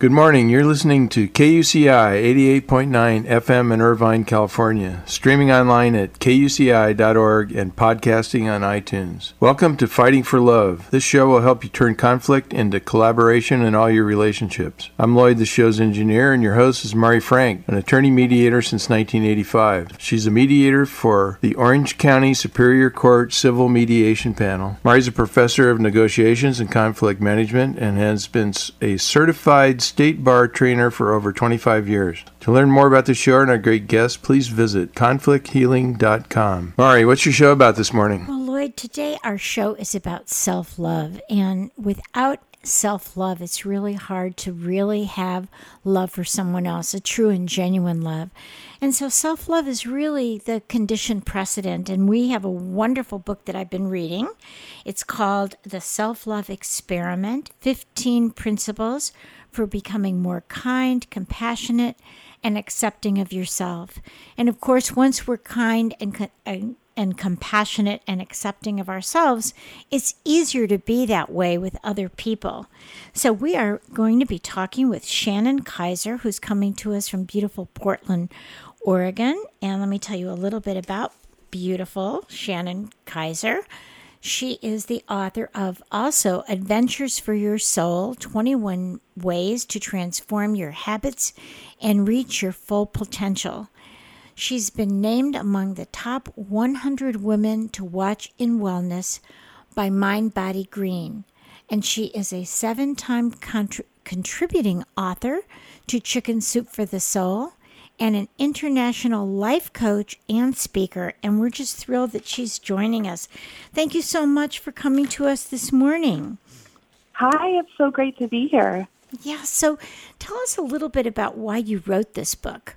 Good morning. You're listening to KUCI 88.9 FM in Irvine, California, streaming online at kuci.org and podcasting on iTunes. Welcome to Fighting for Love. This show will help you turn conflict into collaboration in all your relationships. I'm Lloyd, the show's engineer, and your host is Mari Frank, an attorney mediator since 1985. She's a mediator for the Orange County Superior Court Civil Mediation Panel. Mari's a professor of negotiations and conflict management and has been a certified state bar trainer for over 25 years. To learn more about the show and our great guests, please visit conflicthealing.com. Mari, what's your show about this morning? Well, Lloyd, today our show is about self love. And without self love, it's really hard to really have love for someone else, a true and genuine love. And so self love is really the condition precedent. And we have a wonderful book that I've been reading. It's called The Self Love Experiment 15 Principles for becoming more kind, compassionate, and accepting of yourself. And of course, once we're kind and, and, and compassionate and accepting of ourselves, it's easier to be that way with other people. So, we are going to be talking with Shannon Kaiser, who's coming to us from beautiful Portland, Oregon. And let me tell you a little bit about beautiful Shannon Kaiser. She is the author of also Adventures for Your Soul 21 Ways to Transform Your Habits and Reach Your Full Potential. She's been named among the top 100 women to watch in wellness by Mind Body Green, and she is a seven time contri- contributing author to Chicken Soup for the Soul and an international life coach and speaker. And we're just thrilled that she's joining us. Thank you so much for coming to us this morning. Hi, it's so great to be here. Yeah, so tell us a little bit about why you wrote this book.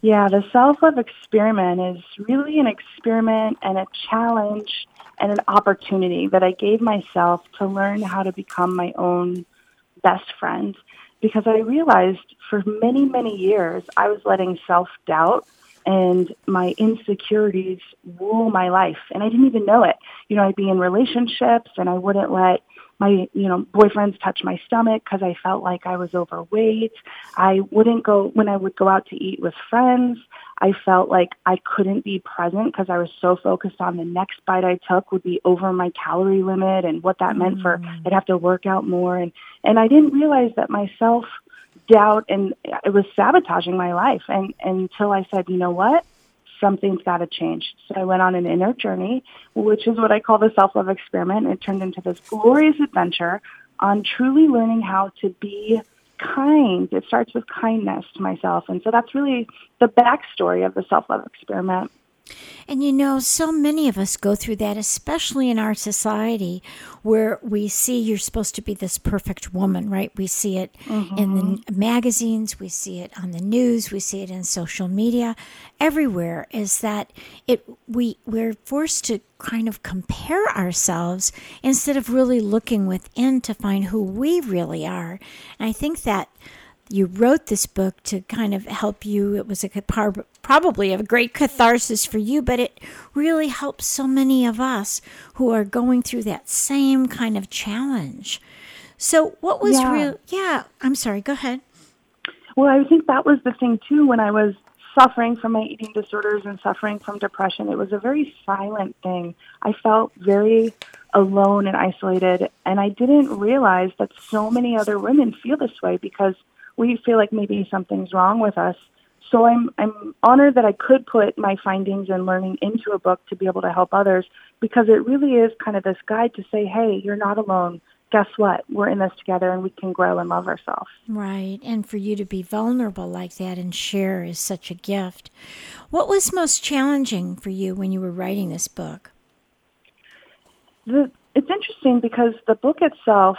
Yeah, the self love experiment is really an experiment and a challenge and an opportunity that I gave myself to learn how to become my own best friend because I realized for many, many years I was letting self doubt and my insecurities rule my life. And I didn't even know it. You know, I'd be in relationships and I wouldn't let my, you know, boyfriends touch my stomach because I felt like I was overweight. I wouldn't go, when I would go out to eat with friends, I felt like I couldn't be present because I was so focused on the next bite I took would be over my calorie limit and what that mm. meant for mm. I'd have to work out more. And, and I didn't realize that myself doubt and it was sabotaging my life. And, and until I said, you know what? Something's got to change. So I went on an inner journey, which is what I call the self-love experiment. It turned into this glorious adventure on truly learning how to be kind. It starts with kindness to myself. And so that's really the backstory of the self-love experiment. And you know, so many of us go through that, especially in our society where we see you're supposed to be this perfect woman, right? We see it mm-hmm. in the mm-hmm. magazines, we see it on the news, we see it in social media. Everywhere is that it we we're forced to kind of compare ourselves instead of really looking within to find who we really are. And I think that you wrote this book to kind of help you. It was a probably a great catharsis for you, but it really helps so many of us who are going through that same kind of challenge. So, what was yeah. real? Yeah, I'm sorry. Go ahead. Well, I think that was the thing too when I was suffering from my eating disorders and suffering from depression. It was a very silent thing. I felt very alone and isolated, and I didn't realize that so many other women feel this way because we feel like maybe something's wrong with us. So I'm I'm honored that I could put my findings and learning into a book to be able to help others because it really is kind of this guide to say, hey, you're not alone. Guess what? We're in this together and we can grow and love ourselves. Right. And for you to be vulnerable like that and share is such a gift. What was most challenging for you when you were writing this book? The, it's interesting because the book itself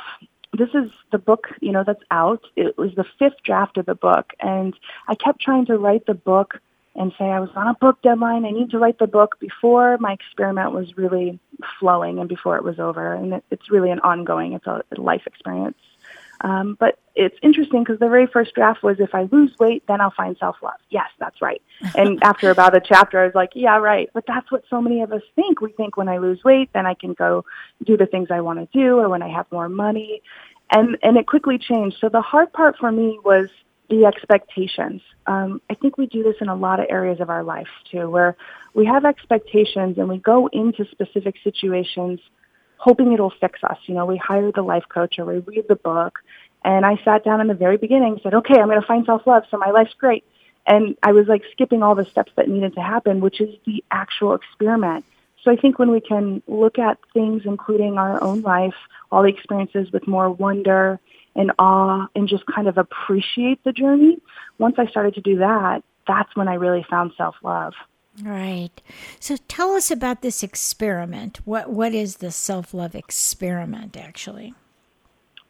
this is the book, you know, that's out. It was the fifth draft of the book, and I kept trying to write the book and say I was on a book deadline. I need to write the book before my experiment was really flowing and before it was over. And it, it's really an ongoing, it's a life experience. Um, but it's interesting because the very first draft was if I lose weight, then I'll find self love. Yes, that's right. And after about a chapter, I was like, yeah, right. But that's what so many of us think. We think when I lose weight, then I can go do the things I want to do, or when I have more money. And and it quickly changed. So the hard part for me was the expectations. Um, I think we do this in a lot of areas of our life too, where we have expectations and we go into specific situations hoping it'll fix us. You know, we hire the life coach or we read the book. And I sat down in the very beginning and said, okay, I'm going to find self-love, so my life's great. And I was like skipping all the steps that needed to happen, which is the actual experiment. So I think when we can look at things, including our own life, all the experiences with more wonder and awe and just kind of appreciate the journey, once I started to do that, that's when I really found self-love. Right. So tell us about this experiment. What what is the self-love experiment actually?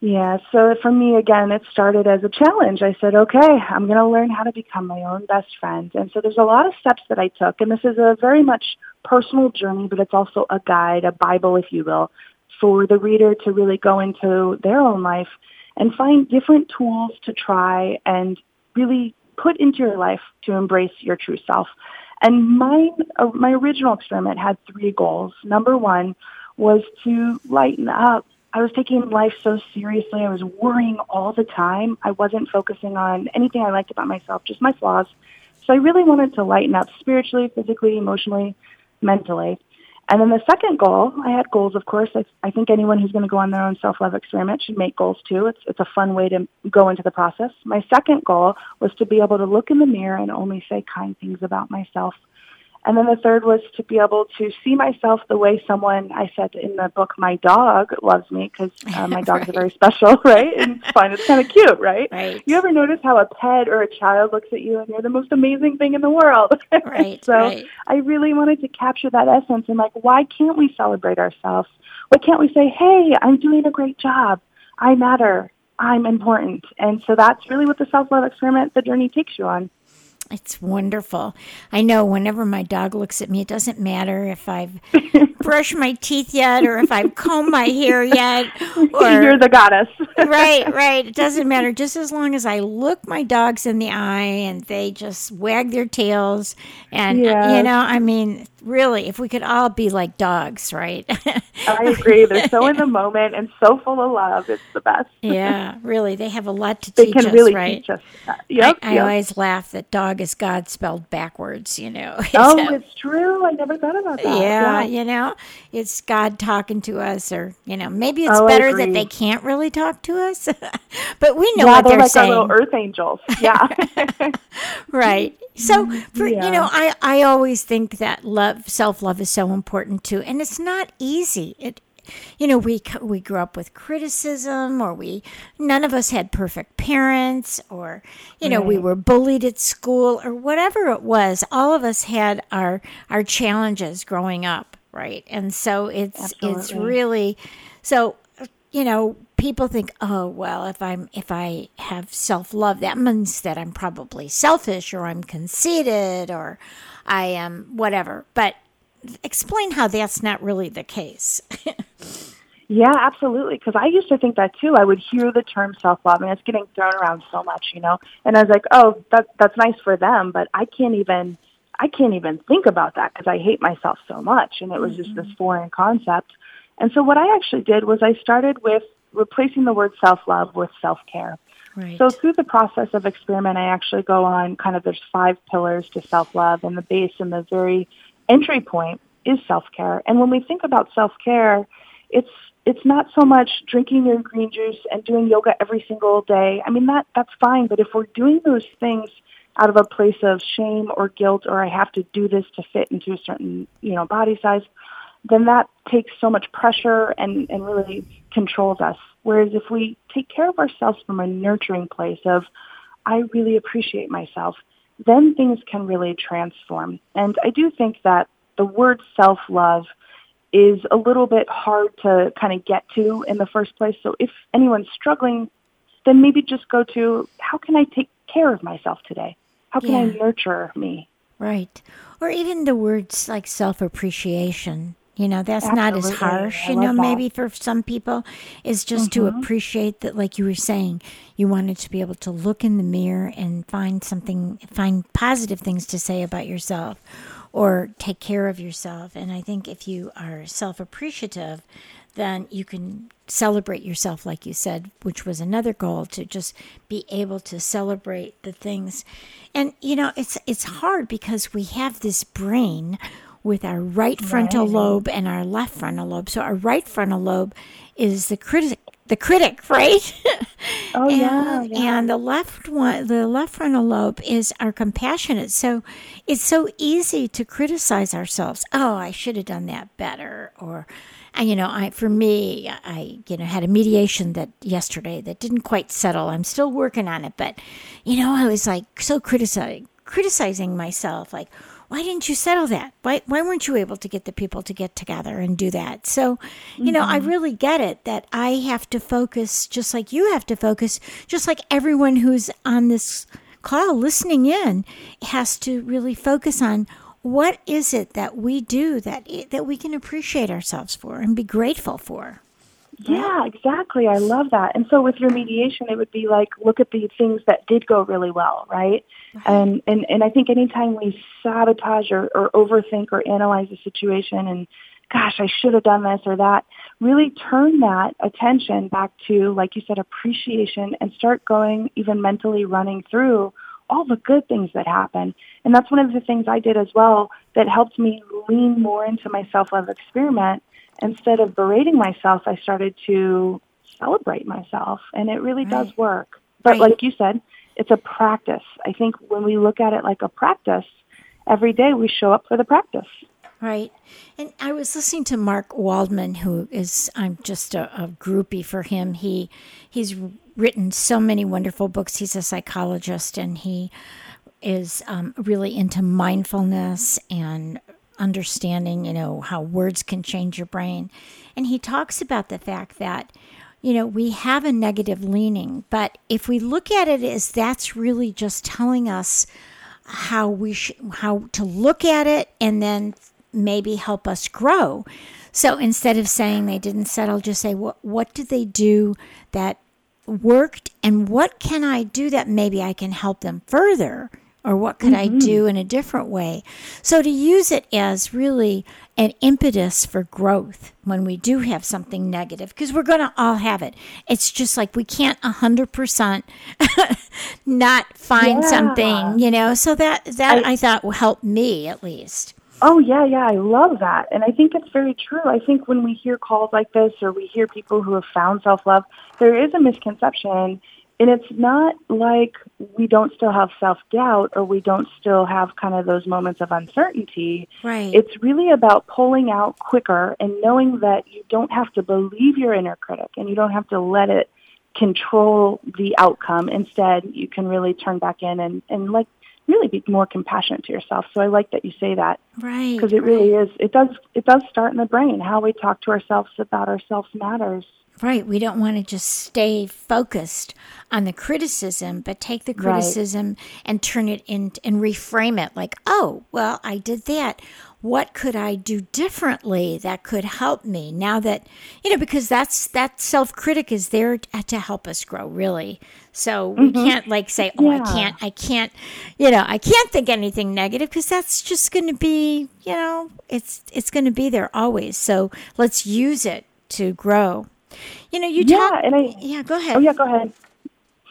Yeah, so for me again, it started as a challenge. I said, "Okay, I'm going to learn how to become my own best friend." And so there's a lot of steps that I took, and this is a very much personal journey, but it's also a guide, a bible if you will, for the reader to really go into their own life and find different tools to try and really put into your life to embrace your true self. And my, uh, my original experiment had three goals. Number one was to lighten up. I was taking life so seriously. I was worrying all the time. I wasn't focusing on anything I liked about myself, just my flaws. So I really wanted to lighten up spiritually, physically, emotionally, mentally. And then the second goal, I had goals, of course. I, I think anyone who's going to go on their own self-love experiment should make goals too. It's, it's a fun way to go into the process. My second goal was to be able to look in the mirror and only say kind things about myself and then the third was to be able to see myself the way someone, I said in the book, my dog loves me because uh, my dogs right. are very special, right? And it's fun. It's kind of cute, right? right? You ever notice how a pet or a child looks at you and you're the most amazing thing in the world? Right. so right. I really wanted to capture that essence and like, why can't we celebrate ourselves? Why can't we say, hey, I'm doing a great job. I matter. I'm important. And so that's really what the self-love experiment, the journey takes you on. It's wonderful. I know whenever my dog looks at me, it doesn't matter if I've brushed my teeth yet or if I've combed my hair yet. Or, You're the goddess. right, right. It doesn't matter. Just as long as I look my dogs in the eye and they just wag their tails. And, yes. you know, I mean, really, if we could all be like dogs, right? I agree. They're so in the moment and so full of love. It's the best. yeah, really. They have a lot to they teach us, us, really right? Teach us yep, I, I yep. always laugh that dog is God spelled backwards, you know. Oh, so, it's true. I never thought about that. Yeah, yeah, you know, it's God talking to us, or, you know, maybe it's oh, better that they can't really talk to us, but we know yeah, what they're, they're like saying. Our little earth angels. Yeah. right. So, for, yeah. you know, I, I always think that love, self love is so important too. And it's not easy. It, you know, we we grew up with criticism, or we none of us had perfect parents, or you know, right. we were bullied at school, or whatever it was. All of us had our our challenges growing up, right? And so it's Absolutely. it's really so you know people think oh well if i'm if i have self-love that means that i'm probably selfish or i'm conceited or i am whatever. But explain how that's not really the case. Yeah absolutely because i used to think that too. I would hear the term self-love and it's getting thrown around so much you know? And i was like oh that that's nice for them but i can't even i can't even think about that because i hate myself so much. And it was mm-hmm. just this foreign concept and so what I actually did was I started with replacing the word self-love with self-care. Right. So through the process of experiment, I actually go on kind of there's five pillars to self-love and the base and the very entry point is self-care. And when we think about self-care, it's it's not so much drinking your green juice and doing yoga every single day. I mean that that's fine, but if we're doing those things out of a place of shame or guilt or I have to do this to fit into a certain, you know, body size, then that takes so much pressure and, and really controls us. Whereas if we take care of ourselves from a nurturing place of, I really appreciate myself, then things can really transform. And I do think that the word self-love is a little bit hard to kind of get to in the first place. So if anyone's struggling, then maybe just go to how can I take care of myself today? How can yeah. I nurture me? Right. Or even the words like self appreciation. You know, that's Absolutely. not as harsh, you know, that. maybe for some people is just mm-hmm. to appreciate that, like you were saying, you wanted to be able to look in the mirror and find something, find positive things to say about yourself or take care of yourself. And I think if you are self appreciative, then you can celebrate yourself, like you said, which was another goal to just be able to celebrate the things. And you know, it's it's hard because we have this brain with our right frontal right. lobe and our left frontal lobe. So our right frontal lobe is the critic the critic, right? Oh and, yeah, yeah. And the left one, the left frontal lobe is our compassionate. So it's so easy to criticize ourselves. Oh, I should have done that better, or and you know, I for me, I you know had a mediation that yesterday that didn't quite settle. I'm still working on it, but you know, I was like so criticizing criticizing myself, like why didn't you settle that? Why why weren't you able to get the people to get together and do that? So, you mm-hmm. know, I mm-hmm. really get it that I have to focus just like you have to focus, just like everyone who's on this call listening in has to really focus on what is it that we do that that we can appreciate ourselves for and be grateful for. Yeah, exactly. I love that. And so with your mediation, it would be like, look at the things that did go really well, right? Uh-huh. And, and, and I think anytime we sabotage or, or overthink or analyze a situation and, gosh, I should have done this or that, really turn that attention back to, like you said, appreciation and start going even mentally running through all the good things that happen. And that's one of the things I did as well that helped me lean more into my self-love experiment instead of berating myself, I started to celebrate myself, and it really right. does work. But right. like you said, it's a practice. I think when we look at it like a practice, every day we show up for the practice. Right. And I was listening to Mark Waldman, who is I'm just a, a groupie for him. He he's written so many wonderful books. He's a psychologist, and he is um, really into mindfulness and understanding, you know, how words can change your brain. And he talks about the fact that, you know, we have a negative leaning, but if we look at it as that's really just telling us how we sh- how to look at it and then maybe help us grow. So instead of saying they didn't settle, just say what what did they do that worked and what can I do that maybe I can help them further or what could mm-hmm. I do in a different way? So to use it as really an impetus for growth when we do have something negative, because we're going to all have it. It's just like we can't 100% not find yeah. something, you know? So that, that I, I thought help me at least. Oh yeah, yeah, I love that. And I think it's very true. I think when we hear calls like this or we hear people who have found self-love, there is a misconception and it's not like we don't still have self-doubt or we don't still have kind of those moments of uncertainty. Right. It's really about pulling out quicker and knowing that you don't have to believe your inner critic and you don't have to let it control the outcome. Instead, you can really turn back in and, and like really be more compassionate to yourself. So I like that you say that. Right. Because it really is it does it does start in the brain. How we talk to ourselves about ourselves matters. Right. We don't want to just stay focused on the criticism, but take the criticism right. and turn it in and reframe it like, oh, well, I did that. What could I do differently that could help me now that, you know, because that's that self critic is there to help us grow, really. So we mm-hmm. can't like say, oh, yeah. I can't, I can't, you know, I can't think anything negative because that's just going to be, you know, it's, it's going to be there always. So let's use it to grow. You know, you yeah, talk. And I, yeah, go ahead. Oh yeah, go ahead.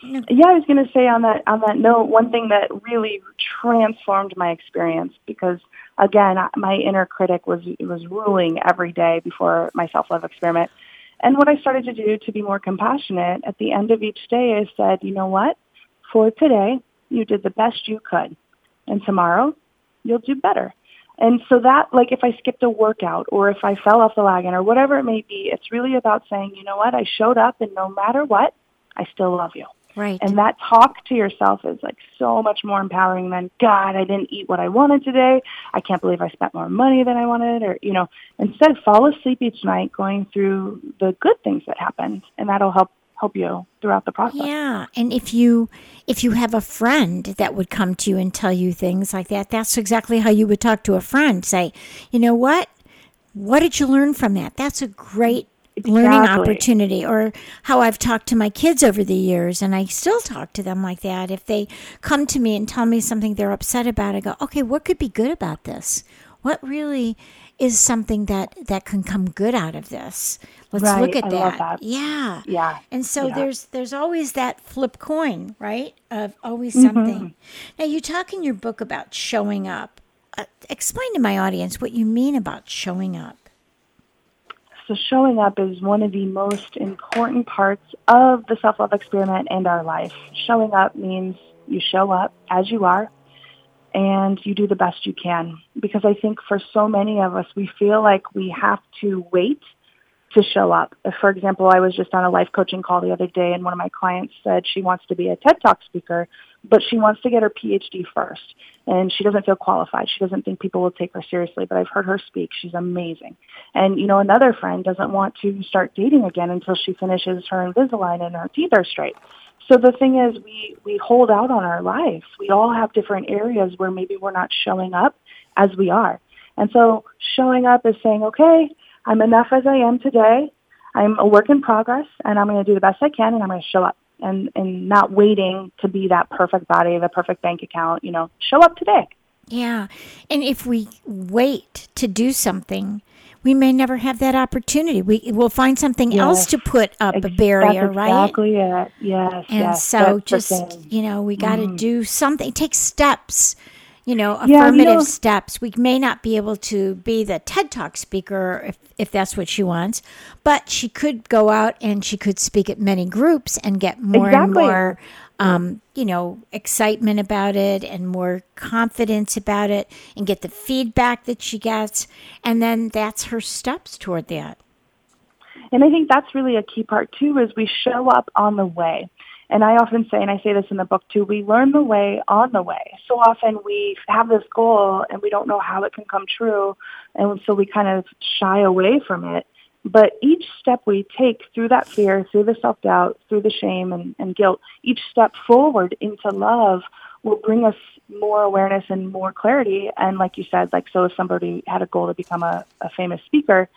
No. Yeah, I was going to say on that on that note, one thing that really transformed my experience because again, my inner critic was was ruling every day before my self love experiment. And what I started to do to be more compassionate at the end of each day, I said, you know what? For today, you did the best you could, and tomorrow, you'll do better. And so that, like if I skipped a workout or if I fell off the wagon or whatever it may be, it's really about saying, you know what, I showed up and no matter what, I still love you. Right. And that talk to yourself is like so much more empowering than, God, I didn't eat what I wanted today. I can't believe I spent more money than I wanted. Or, you know, instead fall asleep each night going through the good things that happened. And that'll help help you throughout the process. Yeah, and if you if you have a friend that would come to you and tell you things like that, that's exactly how you would talk to a friend. Say, you know what? What did you learn from that? That's a great learning opportunity or how I've talked to my kids over the years and I still talk to them like that. If they come to me and tell me something they're upset about, I go, "Okay, what could be good about this? What really is something that that can come good out of this?" Let's Right, look at that. that. Yeah. Yeah. And so Yeah. there's there's always that flip coin, right? Of always Mm-hmm. something. Now you talk in your book about showing up. Uh, explain to my audience what you mean about showing up. So showing up is one of the most important parts of the self-love experiment and our life. Showing up means you show up as you are and you do the best you can. Because I think for so many of us, we feel like we have to wait to show up. For example, I was just on a life coaching call the other day and one of my clients said she wants to be a TED Talk speaker, but she wants to get her PhD first. And she doesn't feel qualified. She doesn't think people will take her seriously, but I've heard her speak. She's amazing. And, you know, another friend doesn't want to start dating again until she finishes her Invisalign and her teeth are straight. So the thing is, we, we hold out on our lives. We all have different areas where maybe we're not showing up as we are. And so showing up is saying, okay, I'm enough as I am today. I'm a work in progress, and I'm going to do the best I can, and I'm going to show up. And and not waiting to be that perfect body, the perfect bank account. You know, show up today. Yeah. And if we wait to do something, we may never have that opportunity. We will find something else to put up a barrier, right? exactly it. Yes. And yes, so just. Mm-hmm. you know, we got to do something, take steps, you know, Yeah, you affirmative know- steps. We may not be able to be the TED Talk speaker if, if that's what she wants, but she could go out and she could speak at many groups and get more and more, um, you know, excitement about it and more confidence about it and get the feedback that she gets. And then that's her steps toward that. And I think that's really a key part too is we show up on the way. And I often say, and I say this in the book too, we learn the way on the way. So often we have this goal and we don't know how it can come true. And so we kind of shy away from it. But each step we take through that fear, through the self-doubt, through the shame and, and guilt, each step forward into love will bring us more awareness and more clarity. And like you said, like so if somebody had a goal to become a, a famous speaker,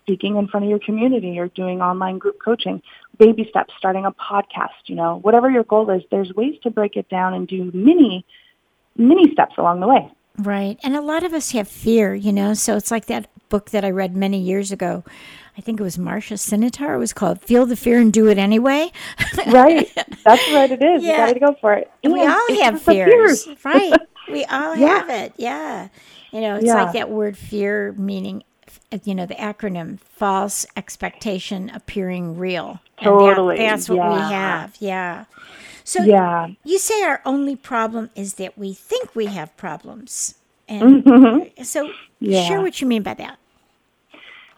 speaking in front of your community or doing online group coaching, baby steps, starting a podcast, you know, whatever your goal is, there's ways to break it down and do mini, mini steps along the way. Right. And a lot of us have fear, you know, so it's like that book that I read many years ago. I think it was Marsha Sinetar. It was called Feel the Fear and Do It Anyway. Right. That's what it is. Yeah. You got to go for it. And we all have the fears. right. We all Yeah. have it. Yeah. You know, it's Yeah. like that word fear meaning, you know, the acronym false expectation appearing real. And that- Totally. that's what we have. Yeah. So Yeah. you say our only problem is that we think we have problems. And so Mm-hmm. Yeah. share what you mean by that.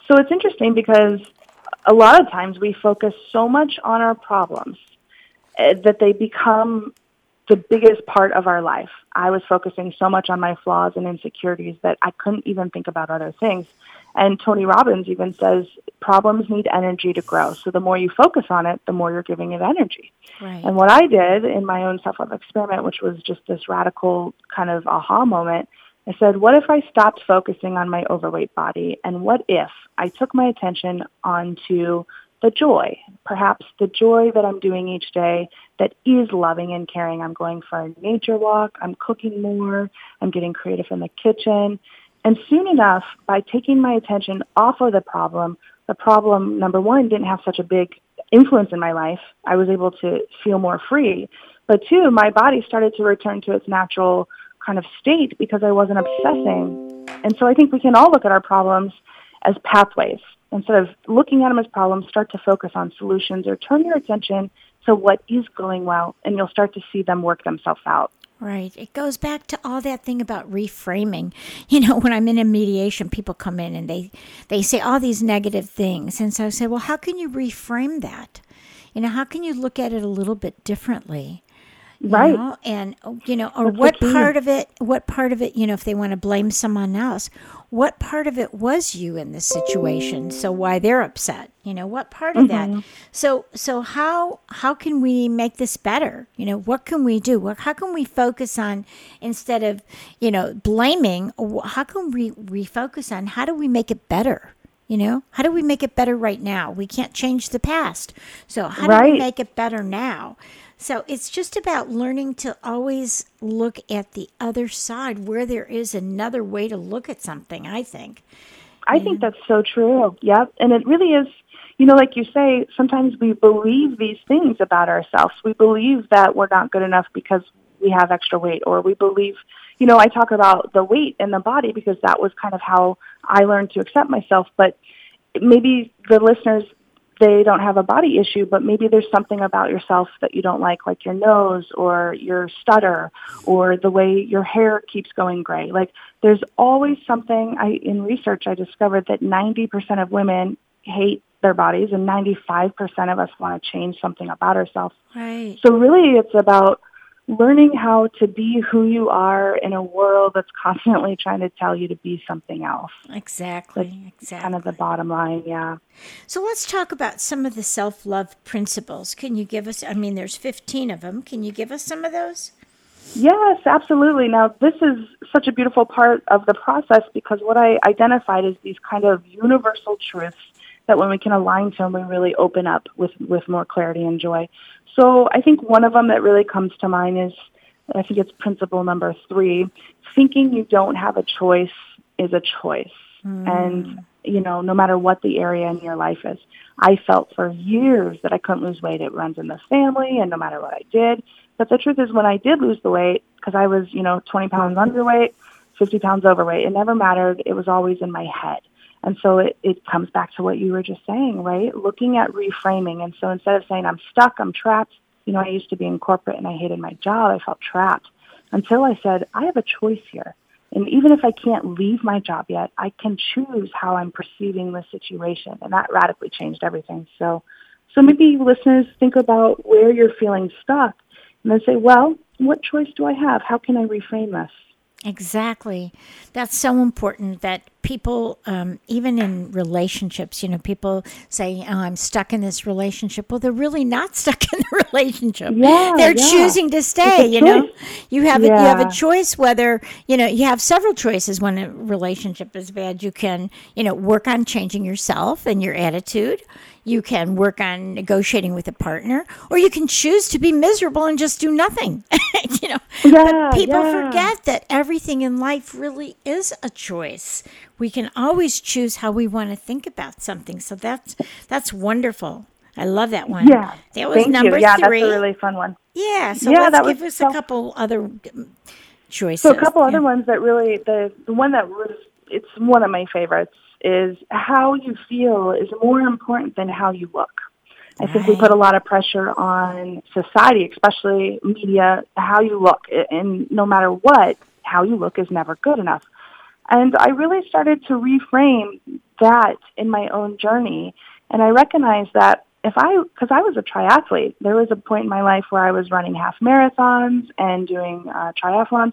So it's interesting because a lot of times we focus so much on our problems uh, that they become the biggest part of our life. I was focusing so much on my flaws and insecurities that I couldn't even think about other things. And Tony Robbins even says problems need energy to grow. So the more you focus on it, the more you're giving it energy. Right. And what I did in my own self-love experiment, which was just this radical kind of aha moment, I said, what if I stopped focusing on my overweight body? And what if I took my attention onto the joy, perhaps the joy that I'm doing each day that is loving and caring. I'm going for a nature walk. I'm cooking more. I'm getting creative in the kitchen. And soon enough, by taking my attention off of the problem, the problem, number one, didn't have such a big influence in my life. I was able to feel more free. But two, my body started to return to its natural kind of state because I wasn't obsessing. And so I think we can all look at our problems as pathways. Instead of looking at them as problems, start to focus on solutions or turn your attention to what is going well, and you'll start to see them work themselves out. Right. It goes back to all that thing about reframing. You know, when I'm in a mediation, people come in and they, they say all these negative things. And so I say, well, how can you reframe that? you know, how can you look at it a little bit differently? Right. know, and oh, you know or That's what part of it what part of it you know if they want to blame someone else what part of it was you in this situation so why they're upset you know what part of Mm-hmm. that so so how how can we make this better? You know what can we do? What, how can we focus on instead of you know blaming how can we refocus on how do we make it better? You know how do we make it better right now? We can't change the past. So how do we make it better now? So it's just about learning to always look at the other side where there is another way to look at something, I think. I think that's so true. Yep. And it really is, you know, like you say, sometimes we believe these things about ourselves. We believe that we're not good enough because we have extra weight or we believe, you know, I talk about the weight in the body because that was kind of how I learned to accept myself, but maybe the listeners they don't have a body issue, but maybe there's something about yourself that you don't like, like your nose or your stutter or the way your hair keeps going gray. Like there's always something I in research I discovered that 90% of women hate their bodies and 95% of us want to change something about ourselves. Right. So really it's about learning how to be who you are in a world that's constantly trying to tell you to be something else. Exactly. Exactly. Kind of the bottom line, yeah. So let's talk about some of the self love principles. Can you give us, I mean, there's 15 of them. Can you give us some of those? Yes, absolutely. Now, this is such a beautiful part of the process because what I identified is these kind of universal truths that when we can align to them, we really open up with, with more clarity and joy. So I think one of them that really comes to mind is, I think it's principle number three, thinking you don't have a choice is a choice. Hmm. And, you know, no matter what the area in your life is. I felt for years that I couldn't lose weight. It runs in the family and no matter what I did. But the truth is when I did lose the weight, because I was, you know, 20 pounds hmm. underweight, 50 pounds overweight, it never mattered. It was always in my head. And so it, it comes back to what you were just saying, right? Looking at reframing. And so instead of saying I'm stuck, I'm trapped, you know, I used to be in corporate and I hated my job. I felt trapped until I said, I have a choice here. And even if I can't leave my job yet, I can choose how I'm perceiving the situation. And that radically changed everything. So, so maybe listeners think about where you're feeling stuck and then say, well, what choice do I have? How can I reframe this? Exactly. That's so important that people, um, even in relationships, you know, people say, oh, I'm stuck in this relationship. Well, they're really not stuck in the relationship. Yeah, they're yeah. choosing to stay, you know. You have a, you have a choice whether, you know, you have several choices when a relationship is bad. You can, you know, work on changing yourself and your attitude. You can work on negotiating with a partner, or you can choose to be miserable and just do nothing. you know, Yeah, but people yeah. forget that everything in life really is a choice. We can always choose how we want to think about something. So that's that's wonderful. I love that one. Yeah. that was Thank number you. Yeah, three. that's a really fun one. yeah. So Yeah, let's give us so- a couple other um, choices. So a couple other ones that really the the one that was it's one of my favorites is how you feel is more important than how you look. I think we put a lot of pressure on society, especially media, how you look, and no matter what, how you look is never good enough. And I really started to reframe that in my own journey, and I recognized that if I, because I was a triathlete, there was a point in my life where I was running half marathons and doing uh, triathlons,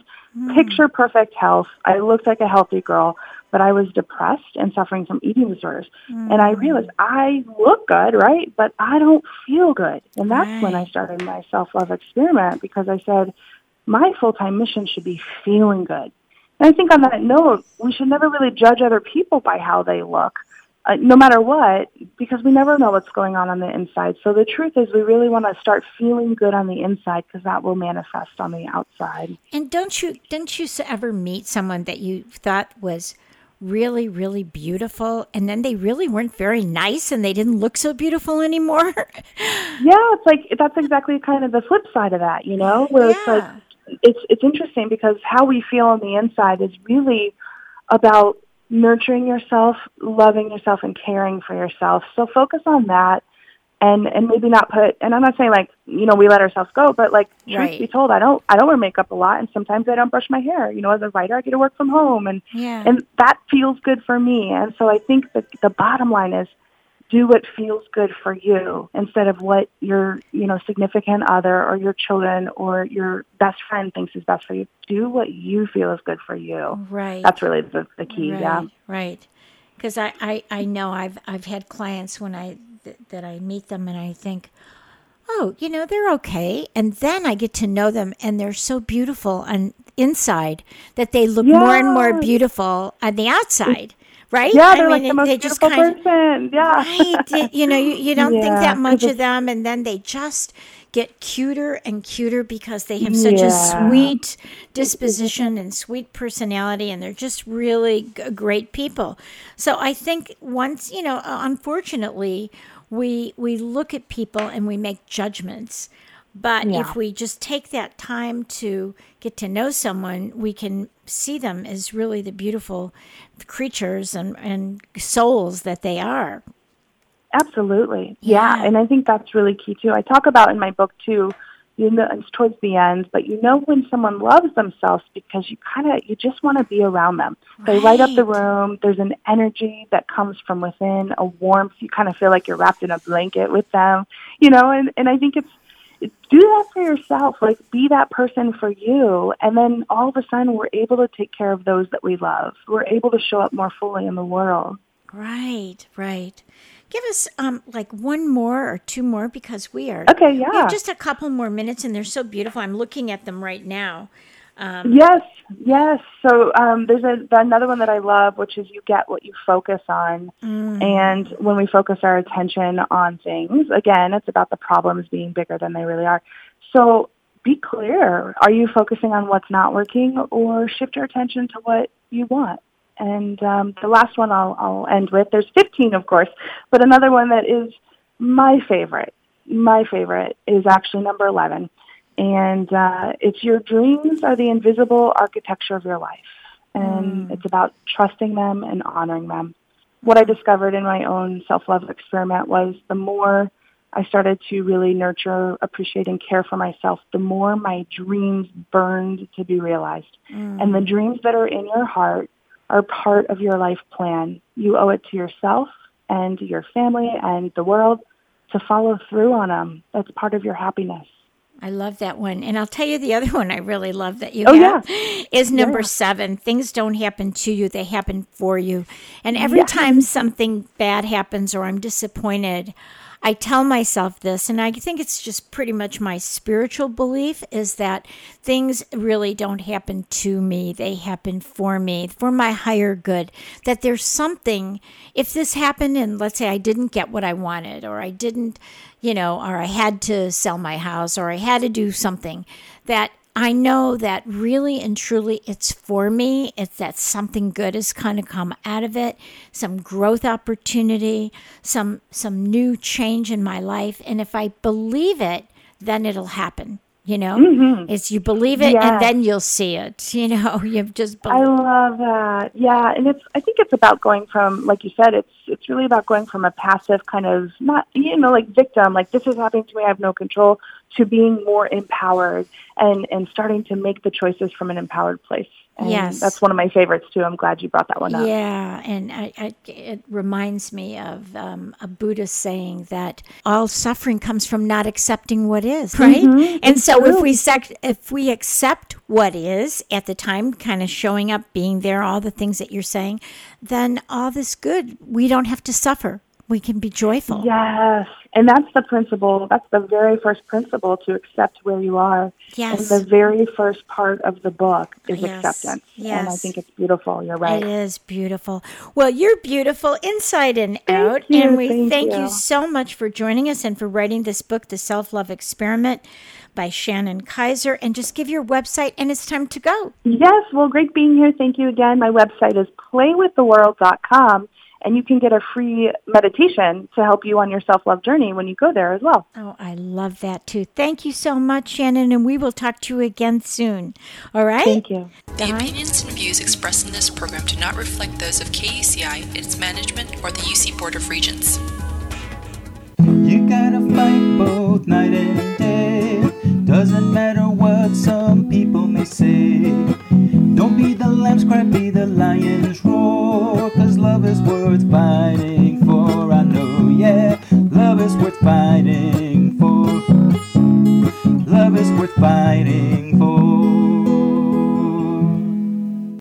picture perfect health. I looked like a healthy girl, but I was depressed and suffering from eating disorders. And I realized I look good, right? But I don't feel good. And that's when I started my self-love experiment because I said, my full-time mission should be feeling good. And I think on that note, we should never really judge other people by how they look, uh, no matter what, because we never know what's going on on the inside. So the truth is, we really want to start feeling good on the inside because that will manifest on the outside. And don't you don't you ever meet someone that you thought was really really beautiful and then they really weren't very nice and they didn't look so beautiful anymore? Yeah, it's like that's exactly kind of the flip side of that, you know, where it's like it's it's interesting because how we feel on the inside is really about nurturing yourself, loving yourself, and caring for yourself. So focus on that, and and maybe not put. And I'm not saying like you know we let ourselves go, but like truth Right. be told, I don't I don't wear makeup a lot, and sometimes I don't brush my hair. You know, as a writer, I get to work from home, and Yeah. and that feels good for me. And so I think that the bottom line is do what feels good for you instead of what your you know significant other or your children or your best friend thinks is best for you do what you feel is good for you right that's really the, the key right, yeah right because I, I i know i've i've had clients when i th- that i meet them and i think oh you know they're okay. And then i get to know them and they're so beautiful on inside that they look more and more beautiful on the outside right? Yeah they're like mean, the most they just beautiful kind of person. Yeah. Right? You- know you, you don't think that much of them and then they just get cuter and cuter because they have such a sweet disposition and sweet personality and they're just really g- great people. So i think once you know unfortunately we we look at people and we make judgments but Yeah. if we just take that time to get to know someone, we can see them as really the beautiful creatures and, and souls that they are. Absolutely. Yeah. Yeah. And I think that's really key too. I talk about in my book too, you know, it's towards the end, but you know when someone loves themselves because you kind of, you just want to be around them. They light up the room. There's an energy that comes from within, a warmth. You kind of feel like you're wrapped in a blanket with them, you know, and, and I think it's, do that for yourself. Like be that person for you. And then all of a sudden we're able to take care of those that we love. We're able to show up more fully in the world. Right, right. Give us um like one more or two more because we are Okay. we Yeah. have just a couple more minutes and they're so beautiful. I'm looking at them right now. Yes, yes. So um, there's a, another one that I love, which is you get what you focus on. And when we focus our attention on things, again, it's about the problems being bigger than they really are. So be clear. Are you focusing on what's not working or shift your attention to what you want? And um, the last one I'll, I'll end with, there's 15, of course, but another one that is my favorite, my favorite is actually number 11 and uh, it's your dreams are the invisible architecture of your life, and it's about trusting them and honoring them. What I discovered in my own self-love experiment was the more I started to really nurture, appreciate, and care for myself, the more my dreams burned to be realized. And the dreams that are in your heart are part of your life plan. You owe it to yourself and your family and the world to follow through on them. That's part of your happiness. I love that one. And I'll tell you the other one I really love that you Oh, have is number seven. Things don't happen to you, they happen for you. And every time something bad happens or I'm disappointed, I tell myself this, and I think it's just pretty much my spiritual belief is that things really don't happen to me. They happen for me, for my higher good. That there's something, if this happened and let's say I didn't get what I wanted, or I didn't, you know, or I had to sell my house, or I had to do something, that I know that really and truly it's for me. It's that something good has kind of come out of it, some growth opportunity, some some new change in my life. And if I believe it, then it'll happen. You know, mm-hmm. it's you believe it Yeah. and then you'll see it. You know, you've just I love that. Yeah, and it's I think it's about going from like you said, it's it's really about going from a passive kind of not you know, like victim, like this is happening to me, I have no control, to being more empowered and and starting to make the choices from an empowered place. And Yes. That's one of my favorites too. I'm glad you brought that one up. Yeah, and I, I, it reminds me of um, a Buddhist saying that all suffering comes from not accepting what is, right? And so if we sec- if we accept what is at the time, kind of showing up, being there, all the things that you're saying, then all this good, we don't have to suffer. We can be joyful. Yes. And that's the principle. That's the very first principle to accept where you are. Yes. And the very first part of the book is Yes. acceptance. And I think it's beautiful. You're right. It is beautiful. Well, you're beautiful inside and out. you, And we thank thank you. you. so much for joining us and for writing this book, The Self Love Experiment by Shannon Kaiser. And just give your website, and it's time to go. Yes, well, great being here. Thank you again. My website is playwiththeworld.com, and you can get a free meditation to help you on your self love journey when you go there as well. Oh, I love that too. Thank you so much, Shannon. And we will talk to you again soon. All right? Thank you. The opinions and views expressed in this program do not reflect those of KUCI, its management, or the UC Board of Regents. You gotta fight both night and day. Doesn't matter what some people may say. Don't be the lamb's cry, be the lion's roar. Cause love is worth fighting for. I know, yeah, love is worth fighting for. Love is worth fighting for.